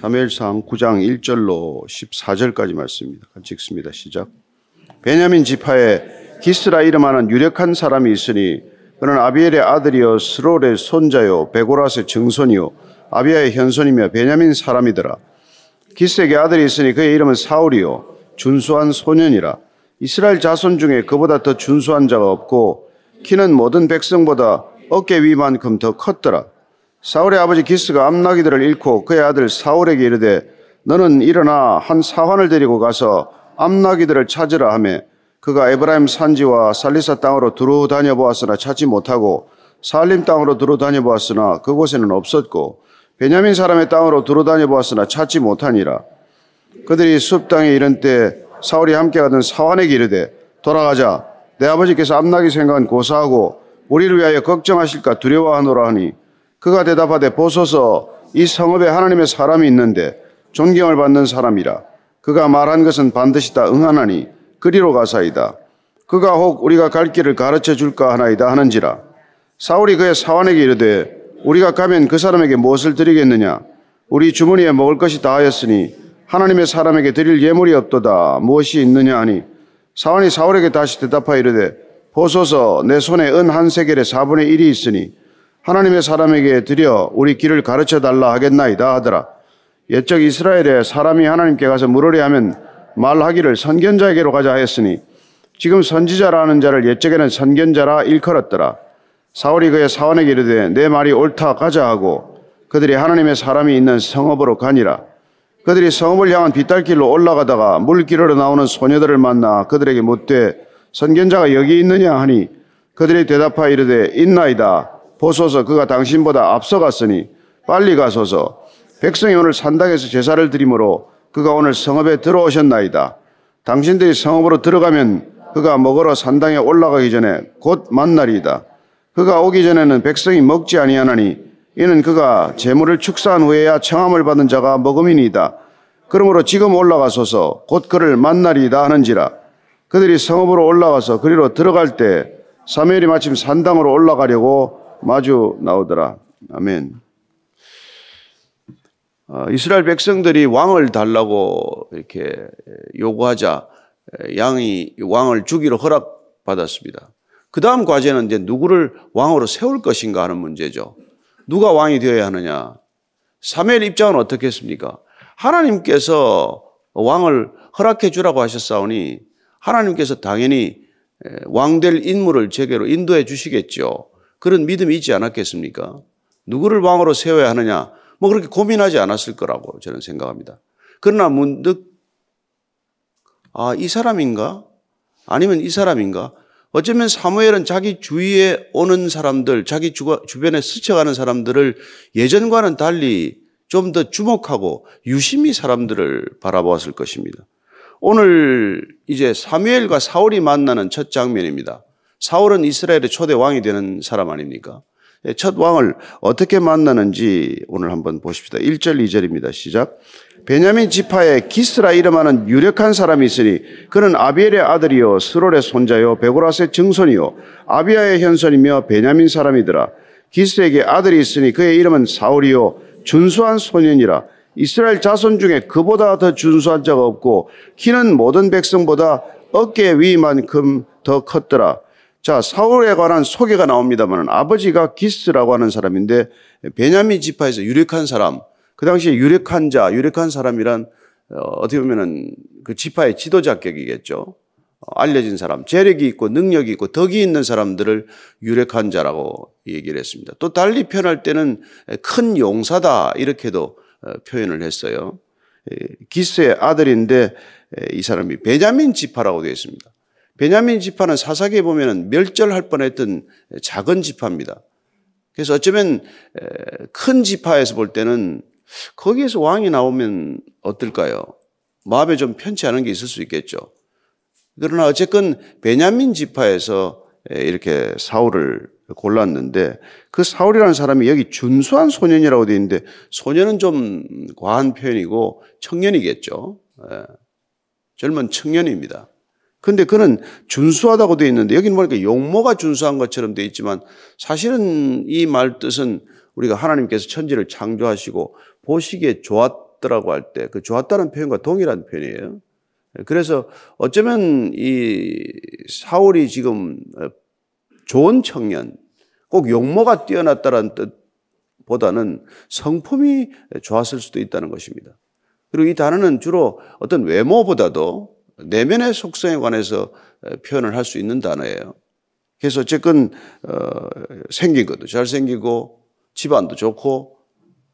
사무엘상 9장 1절로 14절까지 말씀입니다. 같이 읽습니다. 시작. 베냐민 지파에 기스라 이름하는 유력한 사람이 있으니 그는 아비엘의 아들이요 스롤의 손자요 베고라스의 증손이요 아비아의 현손이며 베냐민 사람이더라. 기스에게 아들이 있으니 그의 이름은 사울이요 준수한 소년이라. 이스라엘 자손 중에 그보다 더 준수한 자가 없고 키는 모든 백성보다 어깨 위만큼 더 컸더라. 사울의 아버지 기스가 암나기들을 잃고 그의 아들 사울에게 이르되 너는 일어나 한 사환을 데리고 가서 암나기들을 찾으라 하며 그가 에브라임 산지와 살리사 땅으로 두루 다녀 보았으나 찾지 못하고 살림 땅으로 두루 다녀 보았으나 그곳에는 없었고 베냐민 사람의 땅으로 두루 다녀 보았으나 찾지 못하니라. 그들이 숲 땅에 이른 때 사울이 함께 가던 사환에게 이르되 돌아가자. 내 아버지께서 암나기 생각은 고사하고 우리를 위하여 걱정하실까 두려워하노라 하니 그가 대답하되 보소서 이 성읍에 하나님의 사람이 있는데 존경을 받는 사람이라 그가 말한 것은 반드시 다 응하나니 그리로 가사이다. 그가 혹 우리가 갈 길을 가르쳐 줄까 하나이다 하는지라. 사울이 그의 사환에게 이르되 우리가 가면 그 사람에게 무엇을 드리겠느냐? 우리 주머니에 먹을 것이 다하였으니 하나님의 사람에게 드릴 예물이 없도다. 무엇이 있느냐 하니 사환이 사울에게 다시 대답하여 이르되 보소서 내 손에 은 한 세겔의 4분의 1이 있으니 하나님의 사람에게 드려 우리 길을 가르쳐 달라 하겠나이다 하더라. 옛적 이스라엘에 사람이 하나님께 가서 물으려 하면 말하기를 선견자에게로 가자 하였으니 지금 선지자라는 자를 옛적에는 선견자라 일컬었더라. 사울이 그의 사원에게 이르되 내 말이 옳다 가자 하고 그들이 하나님의 사람이 있는 성읍으로 가니라. 그들이 성읍을 향한 빗달길로 올라가다가 물길으로 나오는 소녀들을 만나 그들에게 묻되 선견자가 여기 있느냐 하니 그들이 대답하여 이르되 있나이다. 보소서 그가 당신보다 앞서갔으니 빨리 가소서 백성이 오늘 산당에서 제사를 드리므로 그가 오늘 성읍에 들어오셨나이다. 당신들이 성읍으로 들어가면 그가 먹으러 산당에 올라가기 전에 곧 만날이다. 그가 오기 전에는 백성이 먹지 아니하나니 이는 그가 재물을 축사한 후에야 청함을 받은 자가 먹음이니이다. 그러므로 지금 올라가소서 곧 그를 만나리이다 하는지라. 그들이 성읍으로 올라가서 그리로 들어갈 때 사무엘이 마침 산당으로 올라가려고 마주 나오더라. 아멘. 어, 이스라엘 백성들이 왕을 달라고 이렇게 요구하자 양이 왕을 주기로 허락받았습니다. 그 다음 과제는 이제 누구를 왕으로 세울 것인가 하는 문제죠. 누가 왕이 되어야 하느냐. 사무엘 입장은 어떻겠습니까? 하나님께서 왕을 허락해 주라고 하셨사오니 하나님께서 당연히 왕 될 인물을 제게로 인도해 주시겠죠. 그런 믿음이 있지 않았겠습니까? 누구를 왕으로 세워야 하느냐? 뭐 그렇게 고민하지 않았을 거라고 저는 생각합니다. 그러나 문득 아, 이 사람인가? 아니면 이 사람인가? 어쩌면 사무엘은 자기 주위에 오는 사람들, 자기 주변에 스쳐가는 사람들을 예전과는 달리 좀 더 주목하고 유심히 사람들을 바라보았을 것입니다. 오늘 이제 사무엘과 사울이 만나는 첫 장면입니다. 사울은 이스라엘의 초대 왕이 되는 사람 아닙니까? 예, 첫 왕을 어떻게 만나는지 오늘 한번 보십시다. 1절, 2절입니다. 시작. 베냐민 지파에 기스라 이름하는 유력한 사람이 있으니 그는 아비엘의 아들이요 스롤의 손자요 베고라스의 증손이요 아비아의 현손이며 베냐민 사람이더라. 기스에게 아들이 있으니 그의 이름은 사울이요 준수한 소년이라. 이스라엘 자손 중에 그보다 더 준수한 자가 없고 키는 모든 백성보다 어깨 위만큼 더 컸더라. 자, 사울에 관한 소개가 나옵니다만 아버지가 기스라고 하는 사람인데 베냐민 지파에서 유력한 사람, 그 당시에 유력한 자, 유력한 사람이란 어, 어떻게 보면은 그 지파의 지도자격이겠죠. 어, 알려진 사람, 재력이 있고 능력이 있고 덕이 있는 사람들을 유력한 자라고 얘기를 했습니다. 또 달리 표현할 때는 큰 용사다 이렇게도 어, 표현을 했어요. 기스의 아들인데 이 사람이 베냐민 지파라고 되어 있습니다. 베냐민 지파는 사사기에 보면 멸절할 뻔했던 작은 지파입니다. 그래서 어쩌면 큰 지파에서 볼 때는 거기에서 왕이 나오면 어떨까요? 마음에 좀 편치 않은 게 있을 수 있겠죠. 그러나 어쨌건 베냐민 지파에서 이렇게 사울을 골랐는데 그 사울이라는 사람이 여기 준수한 소년이라고 되어 있는데 소년은 좀 과한 표현이고 청년이겠죠. 젊은 청년입니다. 근데 그는 준수하다고 되어 있는데 여기는 보니까 용모가 준수한 것처럼 되어 있지만 사실은 이 말 뜻은 우리가 하나님께서 천지를 창조하시고 보시기에 좋았, 좋았더라고 할 때 그 좋았다는 표현과 동일한 표현이에요. 그래서 어쩌면 이 사울이 지금 좋은 청년, 꼭 용모가 뛰어났다는 뜻보다는 성품이 좋았을 수도 있다는 것입니다. 그리고 이 단어는 주로 어떤 외모보다도 내면의 속성에 관해서 표현을 할 수 있는 단어예요. 그래서 어쨌건 어, 생긴 것도 잘생기고 집안도 좋고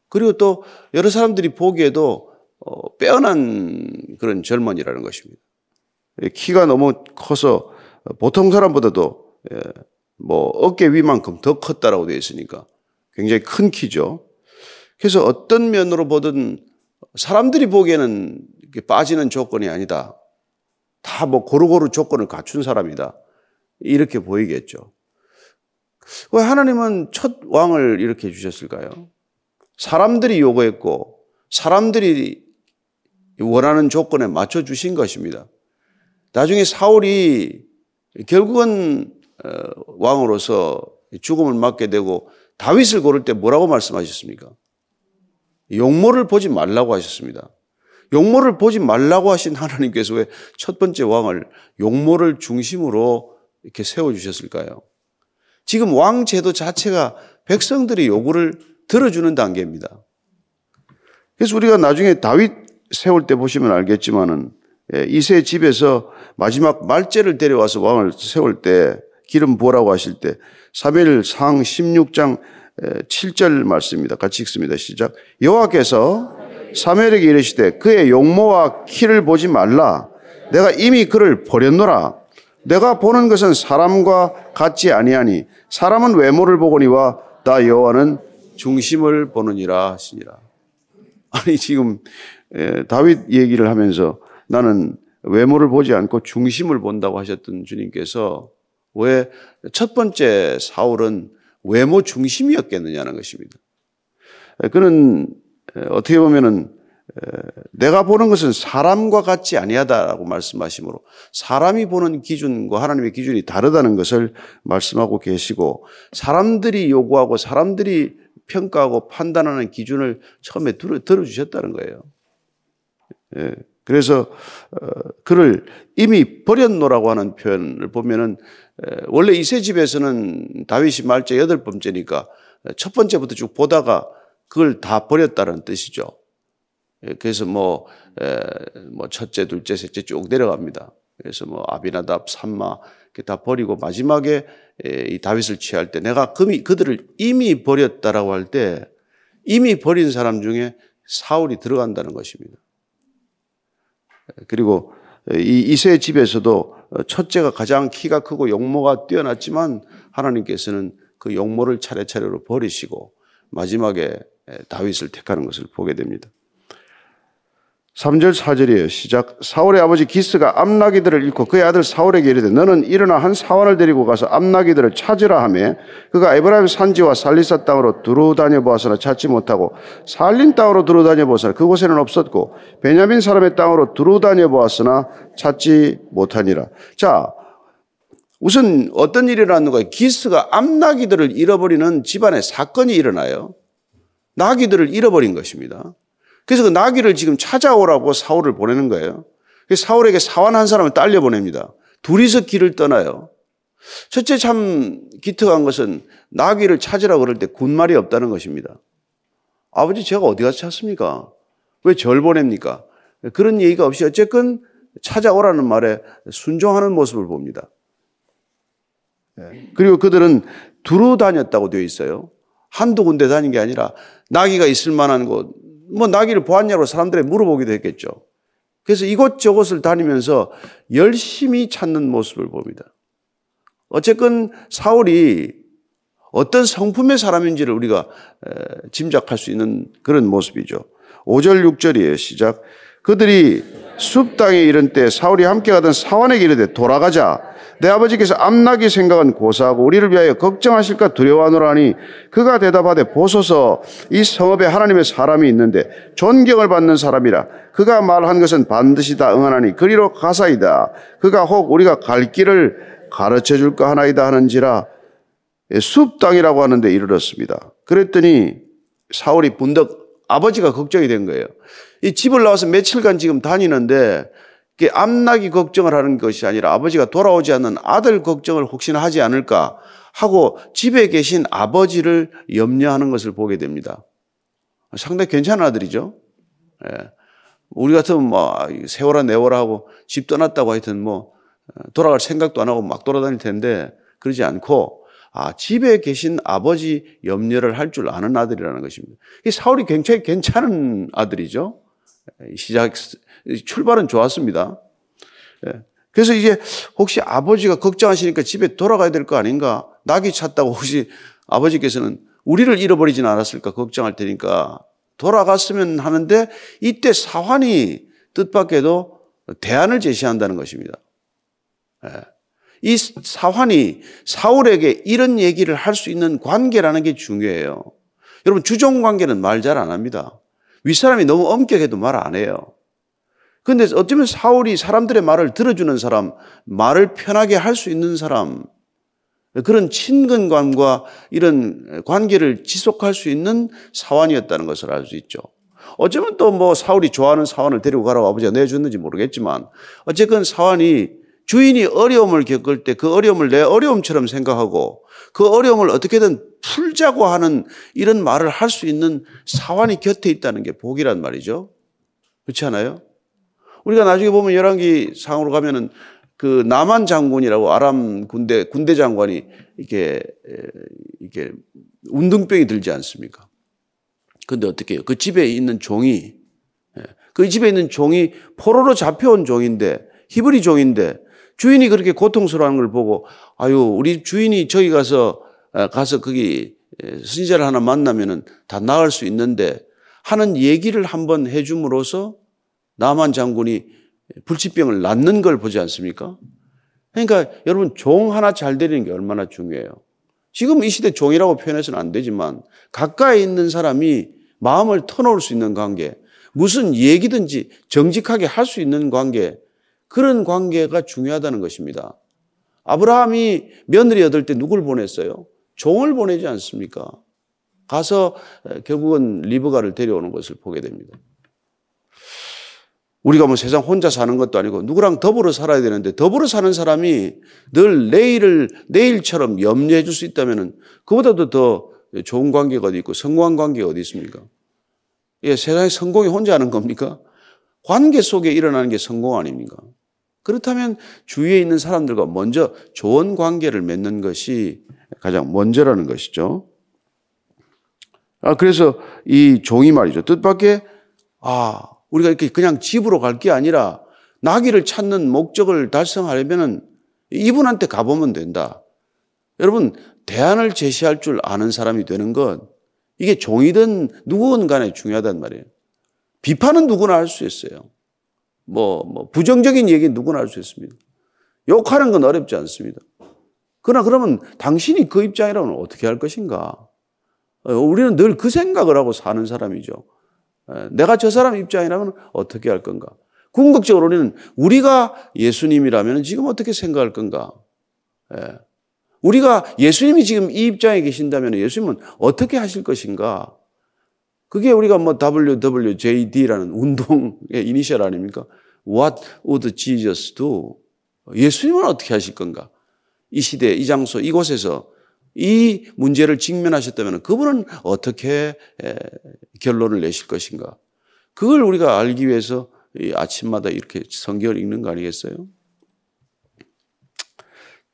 그리고 또 여러 사람들이 보기에도 어, 빼어난 그런 젊은이라는 것입니다. 키가 너무 커서 보통 사람보다도 예, 뭐 어깨 위만큼 더 컸다라고 되어 있으니까 굉장히 큰 키죠. 그래서 어떤 면으로 보든 사람들이 보기에는 빠지는 조건이 아니다. 다 뭐 고루고루 조건을 갖춘 사람이다. 이렇게 보이겠죠. 왜 하나님은 첫 왕을 이렇게 주셨을까요? 사람들이 요구했고 사람들이 원하는 조건에 맞춰 주신 것입니다. 나중에 사울이 결국은 어, 왕으로서 죽음을 맞게 되고 다윗을 고를 때 뭐라고 말씀하셨습니까? 용모를 보지 말라고 하셨습니다. 용모를 보지 말라고 하신 하나님께서 왜 첫 번째 왕을 용모를 중심으로 이렇게 세워주셨을까요? 지금 왕 제도 자체가 백성들의 요구를 들어주는 단계입니다. 그래서 우리가 나중에 다윗 세울 때 보시면 알겠지만은 예, 이세 집에서 마지막 말제를 데려와서 왕을 세울 때 기름 부으라고 하실 때 사무엘 상 16장 7절 말씀입니다. 같이 읽습니다. 시작. 여호와께서 사무엘에게 이르시되 그의 용모와 키를 보지 말라. 내가 이미 그를 버렸노라. 내가 보는 것은 사람과 같지 아니하니 사람은 외모를 보거니와 나 여호와는 중심을 보느니라 하시니라. 아니 지금 다윗 얘기를 하면서 나는 외모를 보지 않고 중심을 본다고 하셨던 주님께서 왜 첫 번째 사울은 외모 중심이었겠느냐는 것입니다. 그는 어떻게 보면은 내가 보는 것은 사람과 같지 아니하다라고 말씀하시므로 사람이 보는 기준과 하나님의 기준이 다르다는 것을 말씀하고 계시고 사람들이 요구하고 사람들이 평가하고 판단하는 기준을 처음에 들어, 들어주셨다는 거예요. 예. 그래서 어, 그를 이미 버렸노라고 하는 표현을 보면은 원래 이세 집에서는 다윗이 말째 여덟 번째니까 첫 번째부터 쭉 보다가 그걸 다 버렸다는 뜻이죠. 예, 그래서 뭐, 뭐 첫째, 둘째, 셋째 쭉 내려갑니다. 그래서 뭐 아비나답, 삼마 다 버리고 마지막에 이 다윗을 취할 때 내가 금이 그들을 이미 버렸다라고 할 때 이미 버린 사람 중에 사울이 들어간다는 것입니다. 그리고 이 이세 집에서도 첫째가 가장 키가 크고 용모가 뛰어났지만 하나님께서는 그 용모를 차례차례로 버리시고 마지막에 다윗을 택하는 것을 보게 됩니다. 3절 4절이에요. 시작. 사울의 아버지 기스가 암나기들을 잃고 그의 아들 사울에게 이르되 너는 일어나 한 사원을 데리고 가서 암나기들을 찾으라 하며 그가 에브라임 산지와 살리사 땅으로 두루 다녀 보았으나 찾지 못하고 살린 땅으로 두루 다녀 보았으나 그곳에는 없었고 베냐민 사람의 땅으로 두루 다녀 보았으나 찾지 못하니라. 자, 우선 어떤 일이 일어났는 거예요? 기스가 암나기들을 잃어버리는 집안의 사건이 일어나요. 나기들을 잃어버린 것입니다. 그래서 그 나귀를 지금 찾아오라고 사울을 보내는 거예요. 사울에게 사원 한 사람을 딸려 보냅니다. 둘이서 길을 떠나요. 첫째 참 기특한 것은 나귀를 찾으라 그럴 때 군말이 없다는 것입니다. 아버지 제가 어디 가서 찾습니까? 왜 절 보냅니까? 그런 얘기가 없이 어쨌건 찾아오라는 말에 순종하는 모습을 봅니다. 예. 그리고 그들은 두루 다녔다고 되어 있어요. 한두 군데 다닌 게 아니라 나귀가 있을 만한 곳, 뭐 나귀를 보았냐고 사람들이 물어보기도 했겠죠. 그래서 이곳저곳을 다니면서 열심히 찾는 모습을 봅니다. 어쨌건 사울이 어떤 성품의 사람인지를 우리가 짐작할 수 있는 그런 모습이죠. 5절 6절이에요. 시작. 그들이 숲 땅에 이른 때 사울이 함께 가던 사원에게 이르되 돌아가자. 내 아버지께서 암나기 생각은 고사하고 우리를 위하여 걱정하실까 두려워하노라니 그가 대답하되 보소서 이 성읍에 하나님의 사람이 있는데 존경을 받는 사람이라 그가 말한 것은 반드시 다 응하나니 그리로 가사이다 그가 혹 우리가 갈 길을 가르쳐 줄까 하나이다 하는지라 숲 땅이라고 하는데 이르렀습니다. 그랬더니 사울이 분덕 아버지가 걱정이 된 거예요. 이 집을 나와서 며칠간 지금 다니는데 앞나기 걱정을 하는 것이 아니라 아버지가 돌아오지 않는 아들 걱정을 혹시나 하지 않을까 하고 집에 계신 아버지를 염려하는 것을 보게 됩니다. 상당히 괜찮은 아들이죠. 예. 우리 같으면 뭐 세월아 내월아 하고 집 떠났다고 하여튼 뭐 돌아갈 생각도 안 하고 막 돌아다닐 텐데 그러지 않고 아, 집에 계신 아버지 염려를 할 줄 아는 아들이라는 것입니다. 사울이 굉장히 괜찮은 아들이죠. 시작, 출발은 좋았습니다. 예. 그래서 이제 혹시 아버지가 걱정하시니까 집에 돌아가야 될 거 아닌가? 낙이 찼다고 혹시 아버지께서는 우리를 잃어버리진 않았을까 걱정할 테니까 돌아갔으면 하는데 이때 사환이 뜻밖에도 대안을 제시한다는 것입니다. 예. 이 사환이 사울에게 이런 얘기를 할 수 있는 관계라는 게 중요해요. 여러분 주종 관계는 말 잘 안 합니다. 윗사람이 너무 엄격해도 말 안 해요. 근데 어쩌면 사울이 사람들의 말을 들어주는 사람, 말을 편하게 할 수 있는 사람, 그런 친근감과 이런 관계를 지속할 수 있는 사환이었다는 것을 알 수 있죠. 어쩌면 또 뭐 사울이 좋아하는 사환을 데리고 가라고 아버지가 내줬는지 모르겠지만 어쨌건 사환이 주인이 어려움을 겪을 때 그 어려움을 내 어려움처럼 생각하고 그 어려움을 어떻게든 풀자고 하는 이런 말을 할 수 있는 사환이 곁에 있다는 게 복이란 말이죠. 그렇지 않아요? 우리가 나중에 보면 열왕기 상으로 가면은 그 남한 장군이라고 아람 군대 군대 장관이 이렇게 이렇게 운동병이 들지 않습니까? 근데 어떻게 해요? 그 집에 있는 종이 예, 그 집에 있는 종이 포로로 잡혀온 종인데 히브리 종인데 주인이 그렇게 고통스러워하는 걸 보고 아유 우리 주인이 저기 가서 아, 가서 거기 선지자를 하나 만나면은 다 나을 수 있는데 하는 얘기를 한번 해줌으로써 남한 장군이 불치병을 낫는 걸 보지 않습니까? 그러니까 여러분 종 하나 잘 되리는 게 얼마나 중요해요. 지금 이 시대 종이라고 표현해서는 안 되지만 가까이 있는 사람이 마음을 터놓을 수 있는 관계, 무슨 얘기든지 정직하게 할 수 있는 관계, 그런 관계가 중요하다는 것입니다. 아브라함이 며느리 얻을 때 누굴 보냈어요? 종을 보내지 않습니까? 가서 결국은 리브가를 데려오는 것을 보게 됩니다. 우리가 뭐 세상 혼자 사는 것도 아니고 누구랑 더불어 살아야 되는데 더불어 사는 사람이 늘 내일을 내일처럼 염려해 줄 수 있다면 그보다도 더 좋은 관계가 어디 있고 성공한 관계가 어디 있습니까? 예, 세상에 성공이 혼자 하는 겁니까? 관계 속에 일어나는 게 성공 아닙니까? 그렇다면 주위에 있는 사람들과 먼저 좋은 관계를 맺는 것이 가장 먼저라는 것이죠. 아, 그래서 이 종이 말이죠. 뜻밖의, 아, 우리가 이렇게 그냥 집으로 갈 게 아니라 나기를 찾는 목적을 달성하려면은 이분한테 가보면 된다. 여러분, 대안을 제시할 줄 아는 사람이 되는 건 이게 종이든 누구든 간에 중요하단 말이에요. 비판은 누구나 할 수 있어요. 뭐, 뭐, 부정적인 얘기 누구나 할 수 있습니다. 욕하는 건 어렵지 않습니다. 그러나 그러면 당신이 그 입장이라면 어떻게 할 것인가? 어, 우리는 늘 그 생각을 하고 사는 사람이죠. 내가 저 사람 입장이라면 어떻게 할 건가? 궁극적으로 우리는 우리가 예수님이라면 지금 어떻게 생각할 건가? 우리가 예수님이 지금 이 입장에 계신다면 예수님은 어떻게 하실 것인가? 그게 우리가 뭐 WWJD라는 운동의 이니셜 아닙니까? What would Jesus do? 예수님은 어떻게 하실 건가? 이 시대, 이 장소, 이곳에서 이 문제를 직면하셨다면 그분은 어떻게 결론을 내실 것인가? 그걸 우리가 알기 위해서 아침마다 이렇게 성경을 읽는 거 아니겠어요?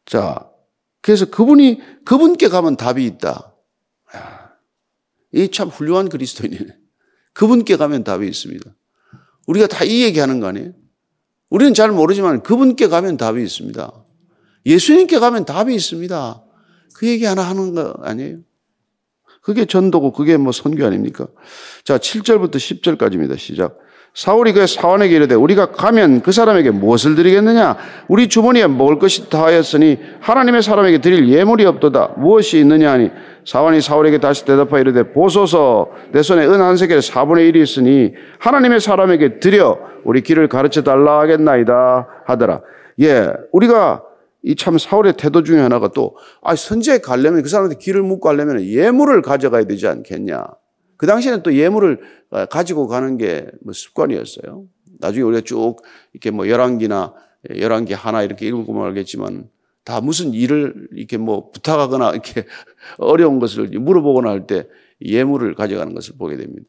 자, 그래서 그분이, 그분께 가면 답이 있다. 이 참 훌륭한 그리스도인이네. 그분께 가면 답이 있습니다. 우리가 다 이 얘기하는 거 아니에요? 우리는 잘 모르지만 그분께 가면 답이 있습니다. 예수님께 가면 답이 있습니다. 그 얘기 하나 하는 거 아니에요? 그게 전도고 그게 뭐 선교 아닙니까? 자, 7절부터 10절까지입니다. 시작. 사울이 그 사원에게 이르되 우리가 가면 그 사람에게 무엇을 드리겠느냐? 우리 주머니에 먹을 것이 다하였으니 하나님의 사람에게 드릴 예물이 없도다. 무엇이 있느냐 하니 사원이 사울에게 다시 대답하여 이르되 보소서 내 손에 은 한 세겔 4분의 1이 있으니 하나님의 사람에게 드려 우리 길을 가르쳐 달라 하겠나이다 하더라. 예, 우리가 이 참 사울의 태도 중에 하나가 또 아, 선지에 가려면 그 사람한테 길을 묻고 가려면 예물을 가져가야 되지 않겠냐. 그 당시에는 또 예물을 어, 가지고 가는 게 뭐 습관이었어요. 나중에 우리가 쭉 이렇게 뭐 열왕기나 열왕기 하나 이렇게 읽어보면 알겠지만 다 무슨 일을 이렇게 뭐 부탁하거나 이렇게 어려운 것을 물어보거나 할 때 예물을 가져가는 것을 보게 됩니다.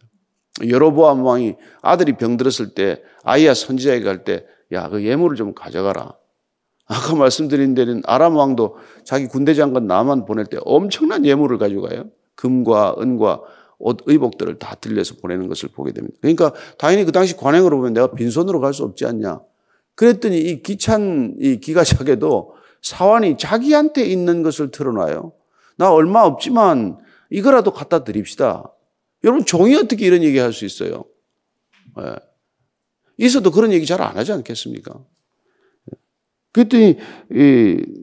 여로보암 왕이 아들이 병들었을 때 아이야 선지자에게 갈 때 야, 그 예물을 좀 가져가라. 아까 말씀드린 대로 아람 왕도 자기 군대 장관 나만 보낼 때 엄청난 예물을 가져가요. 금과 은과 옷, 의복들을 다 들려서 보내는 것을 보게 됩니다. 그러니까 당연히 그 당시 관행으로 보면 내가 빈손으로 갈 수 없지 않냐. 그랬더니 이 기찬 이 기가작에도 사환이 자기한테 있는 것을 틀어놔요. 나 얼마 없지만 이거라도 갖다 드립시다. 여러분 종이 어떻게 이런 얘기 할 수 있어요? 네. 있어도 그런 얘기 잘 안 하지 않겠습니까? 그랬더니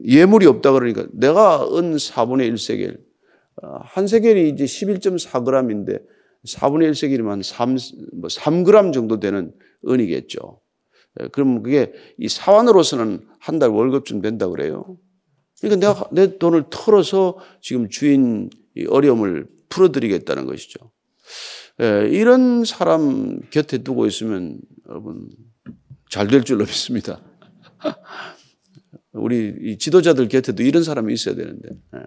예물이 없다 그러니까 내가 은 4분의 1세겔 어, 한 세겔이 이제 11.4g인데 4분의 1세겔이면 3, 뭐 3g 정도 되는 은이겠죠. 예, 그럼 그게 이 사원으로서는 한 달 월급쯤 된다 그래요. 그러니까 내가 내 돈을 털어서 지금 주인 어려움을 풀어드리겠다는 것이죠. 예, 이런 사람 곁에 두고 있으면 여러분 잘 될 줄로 믿습니다. 우리 지도자들 곁에도 이런 사람이 있어야 되는데 예.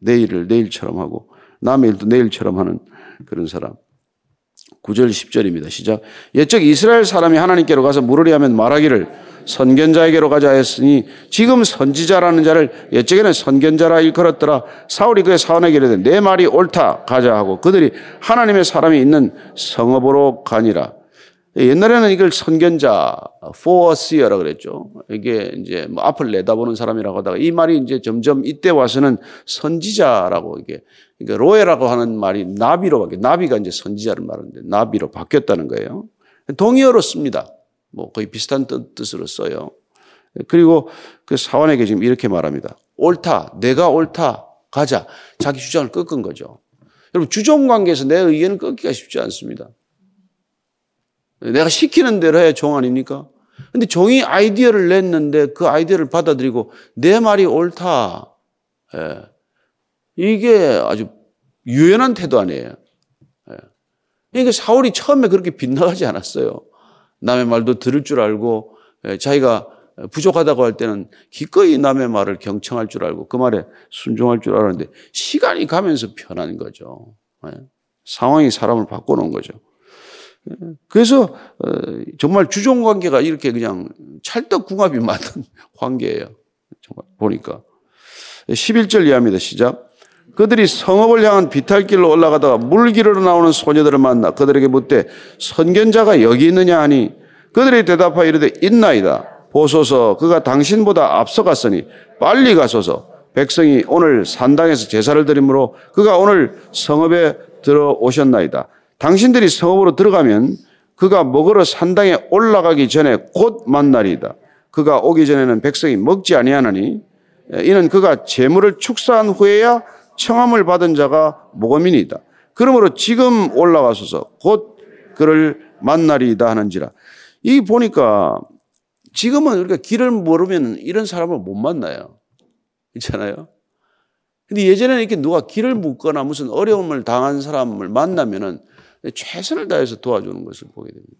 내일을 내일처럼 하고 남의 일도 내일처럼 하는 그런 사람. 9절 10절입니다. 시작. 옛적 이스라엘 사람이 하나님께로 가서 물으려 하면 말하기를 선견자에게로 가자 했으니 지금 선지자라는 자를 옛적에는 선견자라 일컬었더라. 사울이 그의 사원에게 이르되 내 말이 옳다 가자 하고 그들이 하나님의 사람이 있는 성읍으로 가니라. 옛날에는 이걸 선견자, foreseer라 그랬죠. 이게 이제 뭐 앞을 내다보는 사람이라고 하다가 이 말이 이제 점점 이때 와서는 선지자라고 이게 그러니까 로에라고 하는 말이 나비로 바뀌어 나비가 이제 선지자를 말하는데 나비로 바뀌었다는 거예요. 동의어로 씁니다. 뭐 거의 비슷한 뜻으로 써요. 그리고 그 사원에게 지금 이렇게 말합니다. 옳다. 내가 옳다. 가자. 자기 주장을 꺾은 거죠. 여러분, 주종 관계에서 내 의견을 꺾기가 쉽지 않습니다. 내가 시키는 대로 해야 종 아닙니까? 근데 종이 아이디어를 냈는데 그 아이디어를 받아들이고 내 말이 옳다. 예. 이게 아주 유연한 태도 아니에요. 예. 그러니까 사울이 처음에 그렇게 빗나가지 않았어요. 남의 말도 들을 줄 알고 예, 자기가 부족하다고 할 때는 기꺼이 남의 말을 경청할 줄 알고 그 말에 순종할 줄 알았는데 시간이 가면서 변한 거죠. 예. 상황이 사람을 바꿔놓은 거죠. 그래서 어, 정말 주종 관계가 이렇게 그냥 찰떡궁합이 맞는 관계예요. 정말 보니까 11절 이하입니다. 시작. 그들이 성읍을 향한 비탈길로 올라가다가 물길으로 나오는 소녀들을 만나 그들에게 묻되 선견자가 여기 있느냐 하니 그들이 대답하여 이르되 있나이다. 보소서 그가 당신보다 앞서갔으니 빨리 가소서 백성이 오늘 산당에서 제사를 드리므로 그가 오늘 성읍에 들어오셨나이다. 당신들이 성읍으로 들어가면 그가 먹으러 산당에 올라가기 전에 곧 만날이다. 그가 오기 전에는 백성이 먹지 아니하나니 이는 그가 재물을 축사한 후에야 청함을 받은 자가 모범이니다. 그러므로 지금 올라와소서 곧 그를 만나리이다 하는지라. 이 보니까 지금은 우리가 길을 모르면 이런 사람을 못 만나요. 있잖아요. 근데 예전에는 이렇게 누가 길을 묻거나 무슨 어려움을 당한 사람을 만나면은 최선을 다해서 도와주는 것을 보게 됩니다.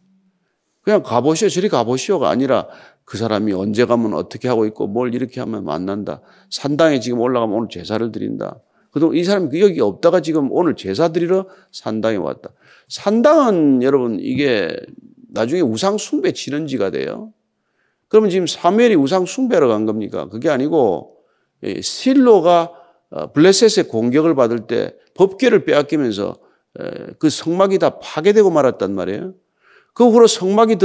그냥 가보시오, 저리 가보시오가 아니라 그 사람이 언제 가면 어떻게 하고 있고 뭘 이렇게 하면 만난다. 산당에 지금 올라가면 오늘 제사를 드린다. 그동안 이 사람이 여기 없다가 지금 오늘 제사 드리러 산당에 왔다. 산당은 여러분 이게 나중에 우상 숭배 치는지가 돼요. 그러면 지금 사무엘이 우상 숭배로 간 겁니까? 그게 아니고 실로가 어, 블레셋의 공격을 받을 때 법궤를 빼앗기면서 그 성막이 다 파괴되고 말았단 말이에요. 그 후로 성막이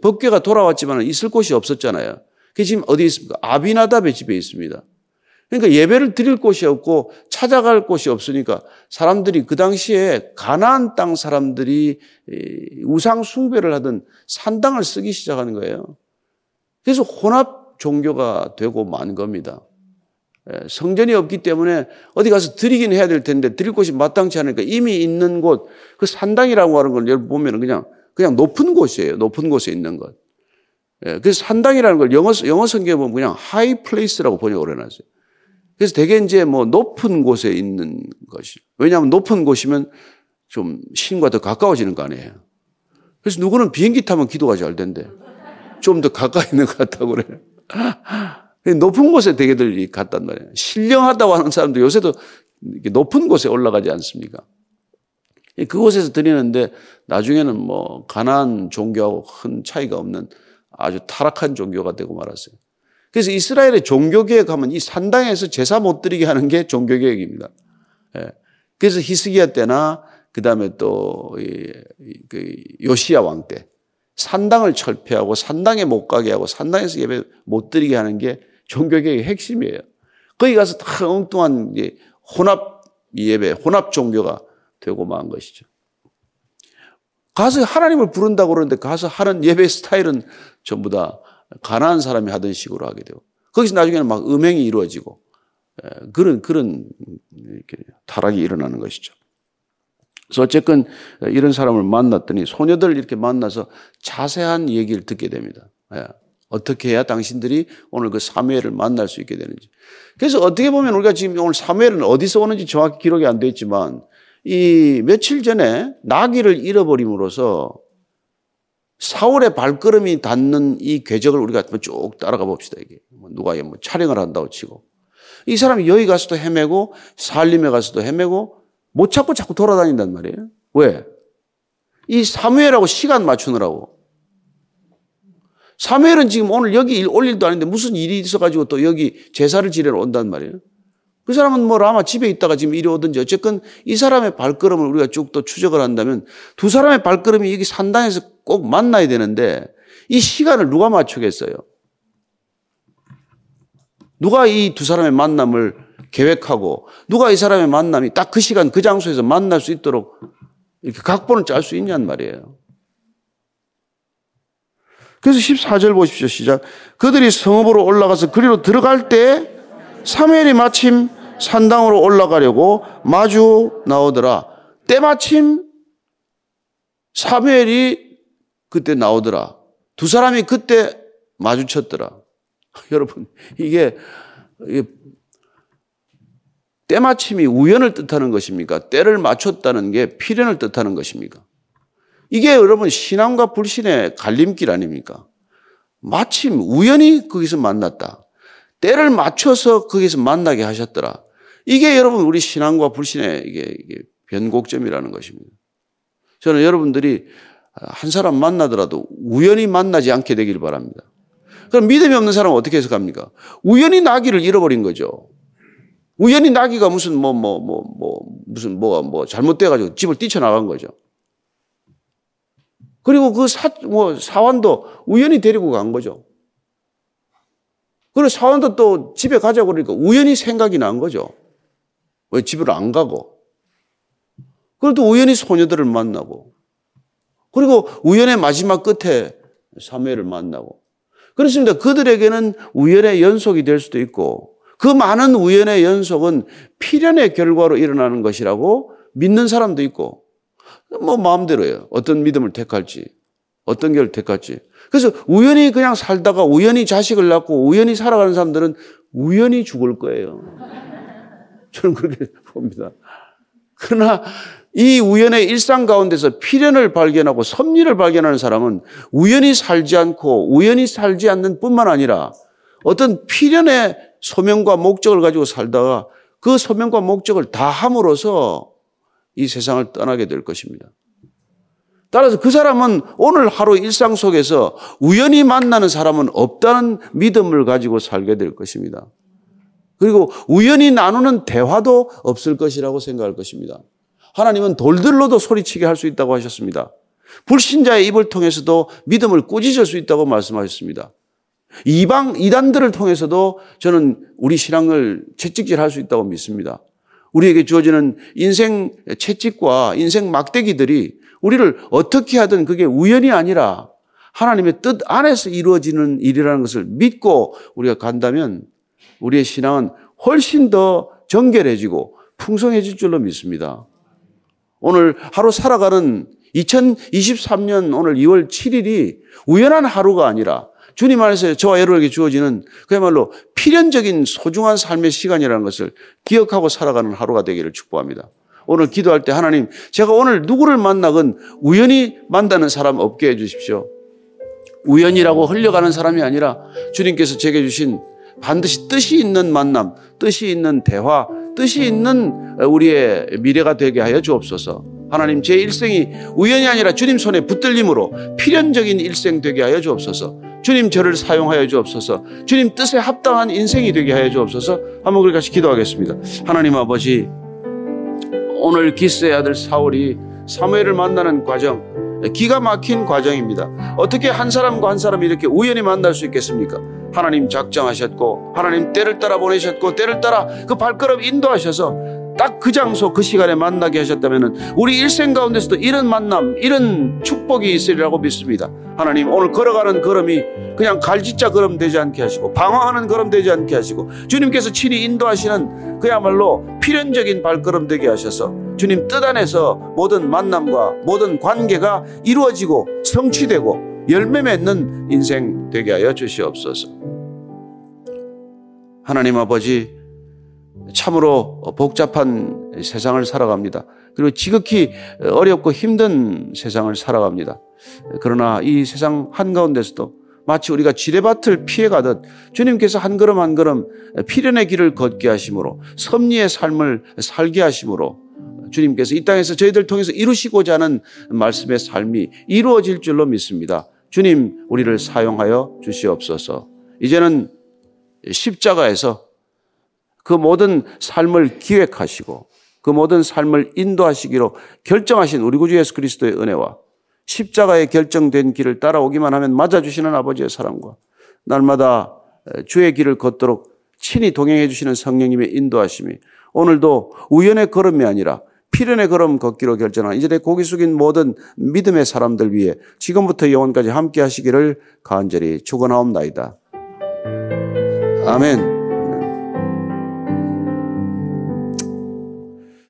법궤가 돌아왔지만 있을 곳이 없었잖아요. 그 지금 어디 있습니까? 아비나답의 집에 있습니다. 그러니까 예배를 드릴 곳이 없고 찾아갈 곳이 없으니까 사람들이 그 당시에 가나안 땅 사람들이 우상 숭배를 하던 산당을 쓰기 시작하는 거예요. 그래서 혼합 종교가 되고 만 겁니다. 성전이 없기 때문에 어디 가서 드리긴 해야 될 텐데 드릴 곳이 마땅치 않으니까 이미 있는 곳, 그 산당이라고 하는 걸 보면 그냥, 그냥 높은 곳이에요. 높은 곳에 있는 것. 그래서 산당이라는 걸 영어, 영어 성경에 보면 그냥 high place라고 번역을 해놨어요. 그래서 대개 이제 뭐 높은 곳에 있는 것이. 왜냐하면 높은 곳이면 좀 신과 더 가까워지는 거 아니에요. 그래서 누구는 비행기 타면 기도가 잘 된대. 좀 더 가까이 있는 것 같다고 그래. 높은 곳에 대개들 갔단 말이에요. 신령하다고 하는 사람도 요새도 높은 곳에 올라가지 않습니까? 그곳에서 드리는데 나중에는 뭐 가난 종교하고 큰 차이가 없는 아주 타락한 종교가 되고 말았어요. 그래서 이스라엘의 종교개혁 하면 이 산당에서 제사 못 드리게 하는 게 종교개혁입니다. 예. 그래서 히스기야 때나 그 다음에 또그 요시야 왕 때 산당을 철폐하고 산당에 못 가게 하고 산당에서 예배 못 드리게 하는 게 종교개혁의 핵심이에요. 거기 가서 다 엉뚱한 혼합 예배, 혼합 종교가 되고 만 것이죠. 가서 하나님을 부른다고 그러는데 가서 하는 예배 스타일은 전부 다 가난한 사람이 하던 식으로 하게 되고 거기서 나중에는 막 음행이 이루어지고 예, 그런 그런 타락이 일어나는 것이죠. 그래서 어쨌건 이런 사람을 만났더니 소녀들 이렇게 만나서 자세한 얘기를 듣게 됩니다. 예, 어떻게 해야 당신들이 오늘 그 사무엘을 만날 수 있게 되는지. 그래서 어떻게 보면 우리가 지금 오늘 사무엘은 어디서 오는지 정확히 기록이 안 되어 있지만 이 며칠 전에 나귀를 잃어버림으로써 사울의 발걸음이 닿는 이 궤적을 우리가 쭉 따라가 봅시다. 이게 뭐 누가 뭐 촬영을 한다고 치고 이 사람이 여기 가서도 헤매고 살림에 가서도 헤매고 못 찾고 자꾸 돌아다닌단 말이에요. 왜? 이 사무엘하고 시간 맞추느라고. 사무엘은 지금 오늘 여기 올 일도 아닌데 무슨 일이 있어가지고 또 여기 제사를 지내러 온단 말이에요. 그 사람은 뭐 라마 집에 있다가 지금 이리 오든지 어쨌건 이 사람의 발걸음을 우리가 쭉 또 추적을 한다면 두 사람의 발걸음이 여기 산당에서 꼭 만나야 되는데 이 시간을 누가 맞추겠어요? 누가 이 두 사람의 만남을 계획하고 누가 이 사람의 만남이 딱 그 시간 그 장소에서 만날 수 있도록 이렇게 각본을 짤 수 있냔 말이에요. 그래서 14절 보십시오. 시작. 그들이 성읍으로 올라가서 그리로 들어갈 때 사무엘이 마침 산당으로 올라가려고 마주 나오더라. 때마침 사무엘이 그때 나오더라. 두 사람이 그때 마주쳤더라. 여러분, 이게, 이게 때마침이 우연을 뜻하는 것입니까? 때를 맞췄다는 게 필연을 뜻하는 것입니까? 이게 여러분 신앙과 불신의 갈림길 아닙니까? 마침 우연히 거기서 만났다. 때를 맞춰서 거기서 만나게 하셨더라. 이게 여러분 우리 신앙과 불신의 이게, 이게 변곡점이라는 것입니다. 저는 여러분들이 한 사람 만나더라도 우연히 만나지 않게 되길 바랍니다. 그럼 믿음이 없는 사람은 어떻게 해석합니까? 우연히 나귀를 잃어버린 거죠. 우연히 나귀가 무슨 뭐 뭐 뭐 뭐 무슨 뭐가 뭐 잘못돼 가지고 집을 뛰쳐나간 거죠. 그리고 그 사, 뭐 사원도 우연히 데리고 간 거죠. 그리고 사원도 또 집에 가자고 그러니까 우연히 생각이 난 거죠. 왜 집을 안 가고. 그래도 우연히 소녀들을 만나고. 그리고 우연의 마지막 끝에 사무엘을 만나고. 그렇습니다. 그들에게는 우연의 연속이 될 수도 있고 그 많은 우연의 연속은 필연의 결과로 일어나는 것이라고 믿는 사람도 있고 뭐 마음대로예요. 어떤 믿음을 택할지 어떤 결을 택할지. 그래서 우연히 그냥 살다가 우연히 자식을 낳고 우연히 살아가는 사람들은 우연히 죽을 거예요. 저는 그렇게 봅니다. 그러나 이 우연의 일상 가운데서 필연을 발견하고 섭리를 발견하는 사람은 우연히 살지 않고 우연히 살지 않는 뿐만 아니라 어떤 필연의 소명과 목적을 가지고 살다가 그 소명과 목적을 다 함으로써 이 세상을 떠나게 될 것입니다. 따라서 그 사람은 오늘 하루 일상 속에서 우연히 만나는 사람은 없다는 믿음을 가지고 살게 될 것입니다. 그리고 우연히 나누는 대화도 없을 것이라고 생각할 것입니다. 하나님은 돌들로도 소리치게 할 수 있다고 하셨습니다. 불신자의 입을 통해서도 믿음을 꾸짖을 수 있다고 말씀하셨습니다. 이방 이단들을 통해서도 저는 우리 신앙을 채찍질 할 수 있다고 믿습니다. 우리에게 주어지는 인생 채찍과 인생 막대기들이 우리를 어떻게 하든 그게 우연이 아니라 하나님의 뜻 안에서 이루어지는 일이라는 것을 믿고 우리가 간다면 우리의 신앙은 훨씬 더 정결해지고 풍성해질 줄로 믿습니다. 오늘 하루 살아가는 2023년 오늘 2월 7일이 우연한 하루가 아니라 주님 안에서 저와 여러분에게 주어지는 그야말로 필연적인 소중한 삶의 시간이라는 것을 기억하고 살아가는 하루가 되기를 축복합니다. 오늘 기도할 때 하나님 제가 오늘 누구를 만나건 우연히 만나는 사람 없게 해주십시오. 우연이라고 흘려가는 사람이 아니라 주님께서 제게 주신 반드시 뜻이 있는 만남, 뜻이 있는 대화, 뜻이 있는 우리의 미래가 되게 하여 주옵소서. 하나님 제 일생이 우연이 아니라 주님 손에 붙들림으로 필연적인 일생 되게 하여 주옵소서. 주님 저를 사용하여 주옵소서. 주님 뜻에 합당한 인생이 되게 하여 주옵소서. 한번 우리 같이 기도하겠습니다. 하나님 아버지 오늘 기스의 아들 사울이 사무엘을 만나는 과정 기가 막힌 과정입니다. 어떻게 한 사람과 한 사람이 이렇게 우연히 만날 수 있겠습니까? 하나님 작정하셨고 하나님 때를 따라 보내셨고 때를 따라 그 발걸음 인도하셔서 딱 그 장소 그 시간에 만나게 하셨다면 우리 일생 가운데서도 이런 만남 이런 축복이 있으리라고 믿습니다. 하나님 오늘 걸어가는 걸음이 그냥 갈짓자 걸음 되지 않게 하시고 방황하는 걸음 되지 않게 하시고 주님께서 친히 인도하시는 그야말로 필연적인 발걸음 되게 하셔서 주님 뜻 안에서 모든 만남과 모든 관계가 이루어지고 성취되고 열매 맺는 인생 되게 하여 주시옵소서. 하나님 아버지 참으로 복잡한 세상을 살아갑니다. 그리고 지극히 어렵고 힘든 세상을 살아갑니다. 그러나 이 세상 한가운데서도 마치 우리가 지뢰밭을 피해가듯 주님께서 한 걸음 한 걸음 필연의 길을 걷게 하심으로 섭리의 삶을 살게 하심으로 주님께서 이 땅에서 저희들 통해서 이루시고자 하는 말씀의 삶이 이루어질 줄로 믿습니다. 주님 우리를 사용하여 주시옵소서. 이제는 십자가에서 그 모든 삶을 기획하시고 그 모든 삶을 인도하시기로 결정하신 우리 구주 예수 그리스도의 은혜와 십자가에 결정된 길을 따라오기만 하면 맞아주시는 아버지의 사랑과 날마다 주의 길을 걷도록 친히 동행해 주시는 성령님의 인도하심이 오늘도 우연의 걸음이 아니라 필연의 걸음 걷기로 결정한 이전에 고기 숙인 모든 믿음의 사람들 위해 지금부터 영원까지 함께 하시기를 간절히 축원하옵나이다. 아멘.